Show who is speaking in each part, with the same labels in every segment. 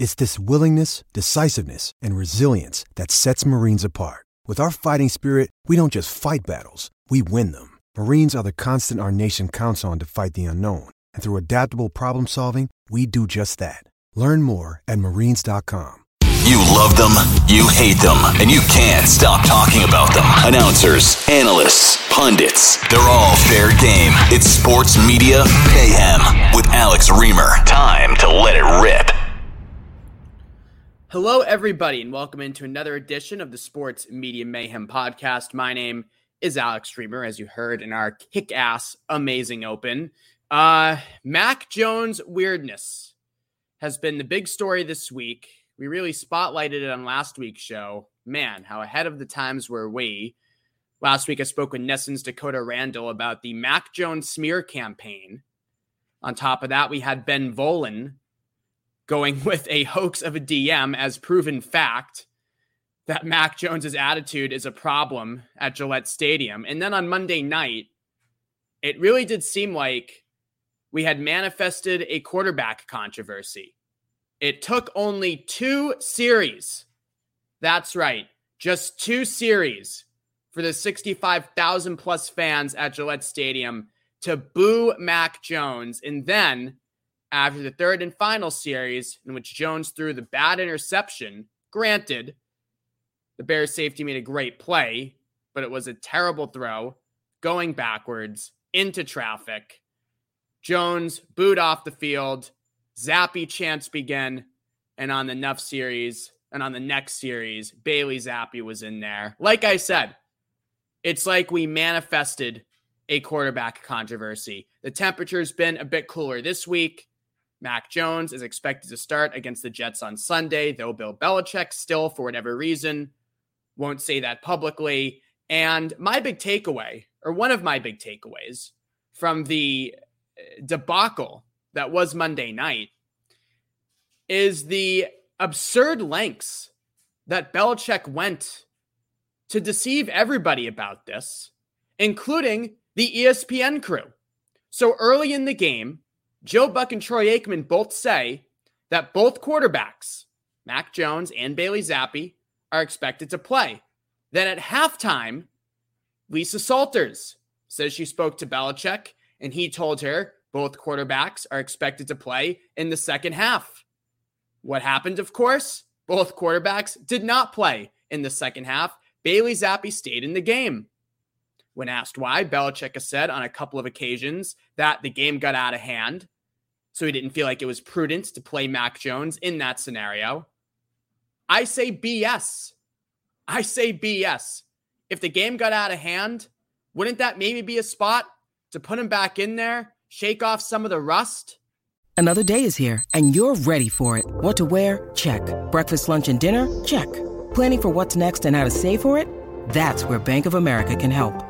Speaker 1: It's this willingness, decisiveness, and resilience that sets Marines apart. With our fighting spirit, we don't just fight battles, we win them. Marines are the constant our nation counts on to fight the unknown. And through adaptable problem solving, we do just that. Learn more at marines.com.
Speaker 2: You love them, you hate them, and you can't stop talking about them. Announcers, analysts, pundits, they're all fair game. It's Sports Media Mayhem with Alex
Speaker 3: Hello, everybody, and welcome into another edition of the Sports Media Mayhem podcast. My name is Alex Reimer, as you heard in our kick ass amazing open. Uh, Mac Jones weirdness has been the big story this week. We really spotlighted it on last week's show. Man, how ahead of the times were we. Last week, I spoke with NESN's Dakota Randall about the Mac Jones smear campaign. On top of that, we had Ben Volin going with a hoax of a DM as proven fact that Mac Jones's attitude is a problem at Gillette Stadium. And then on Monday night, it really did seem like we had manifested a quarterback controversy. It took only two series. That's right, just two series for the 65,000 plus fans at Gillette Stadium to boo Mac Jones. And then after the third and final series, in which Jones threw the bad interception, granted, the Bears safety made a great play, but it was a terrible throw going backwards into traffic. Jones booed off the field. Zappe chants begin. And on the Nuff series and on the next series, Bailey Zappe was in there. Like I said, it's like we manifested a quarterback controversy. The temperature's been a bit cooler this week. Mac Jones is expected to start against the Jets on Sunday, though Bill Belichick still, for whatever reason, won't say that publicly. And my big takeaway, or one of my big takeaways from the uh, debacle that was Monday night, is the absurd lengths that Belichick went to deceive everybody about this, including the ESPN crew. So early in the game, Joe Buck and Troy Aikman both say that both quarterbacks, Mac Jones and Bailey Zappe, are expected to play. Then at halftime, Lisa Salters says she spoke to Belichick and he told her both quarterbacks are expected to play in the second half. What happened, of course? Both quarterbacks did not play in the second half. Bailey Zappe stayed in the game. When asked why, Belichick has said on a couple of occasions that the game got out of hand. So he didn't feel like it was prudent to play Mac Jones in that scenario. I say BS. I say BS. If the game got out of hand, wouldn't that maybe be a spot to put him back in there, shake off some of the rust?
Speaker 4: Another day is here, and you're ready for it. What to wear? Check. Breakfast, lunch, and dinner? Check. Planning for what's next and how to save for it? That's where Bank of America can help.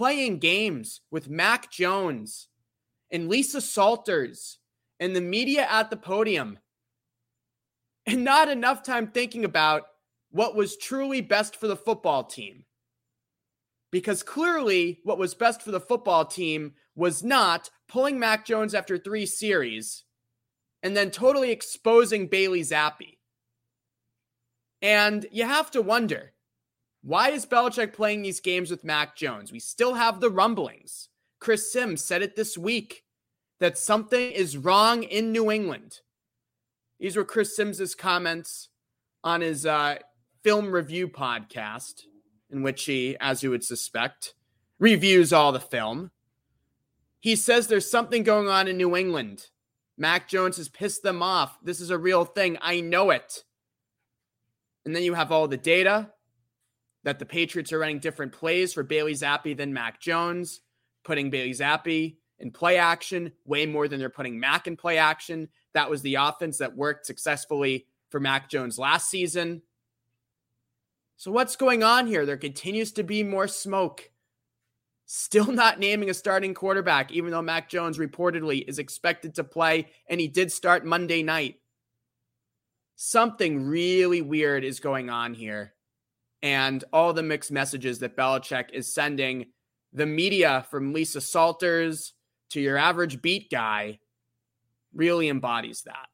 Speaker 3: playing games with Mac Jones and Lisa Salters and the media at the podium, and not enough time thinking about what was truly best for the football team. Because clearly, what was best for the football team was not pulling Mac Jones after three series and then totally exposing Bailey Zappe. And you have to wonder why is Belichick playing these games with Mac Jones? We still have the rumblings. Chris Simms said it this week that something is wrong in New England. These were Chris Simms's comments on his uh, film review podcast in which he, as you would suspect, reviews all the film. He says there's something going on in New England. Mac Jones has pissed them off. This is a real thing. I know it. And then you have all the data that the Patriots are running different plays for Bailey Zappe than Mac Jones, putting Bailey Zappe in play action way more than they're putting Mac in play action. That was the offense that worked successfully for Mac Jones last season. So, what's going on here? There continues to be more smoke. Still not naming a starting quarterback, even though Mac Jones reportedly is expected to play, and he did start Monday night. Something really weird is going on here. And all the mixed messages that Belichick is sending the media from Lisa Salters to your average beat guy really embodies that.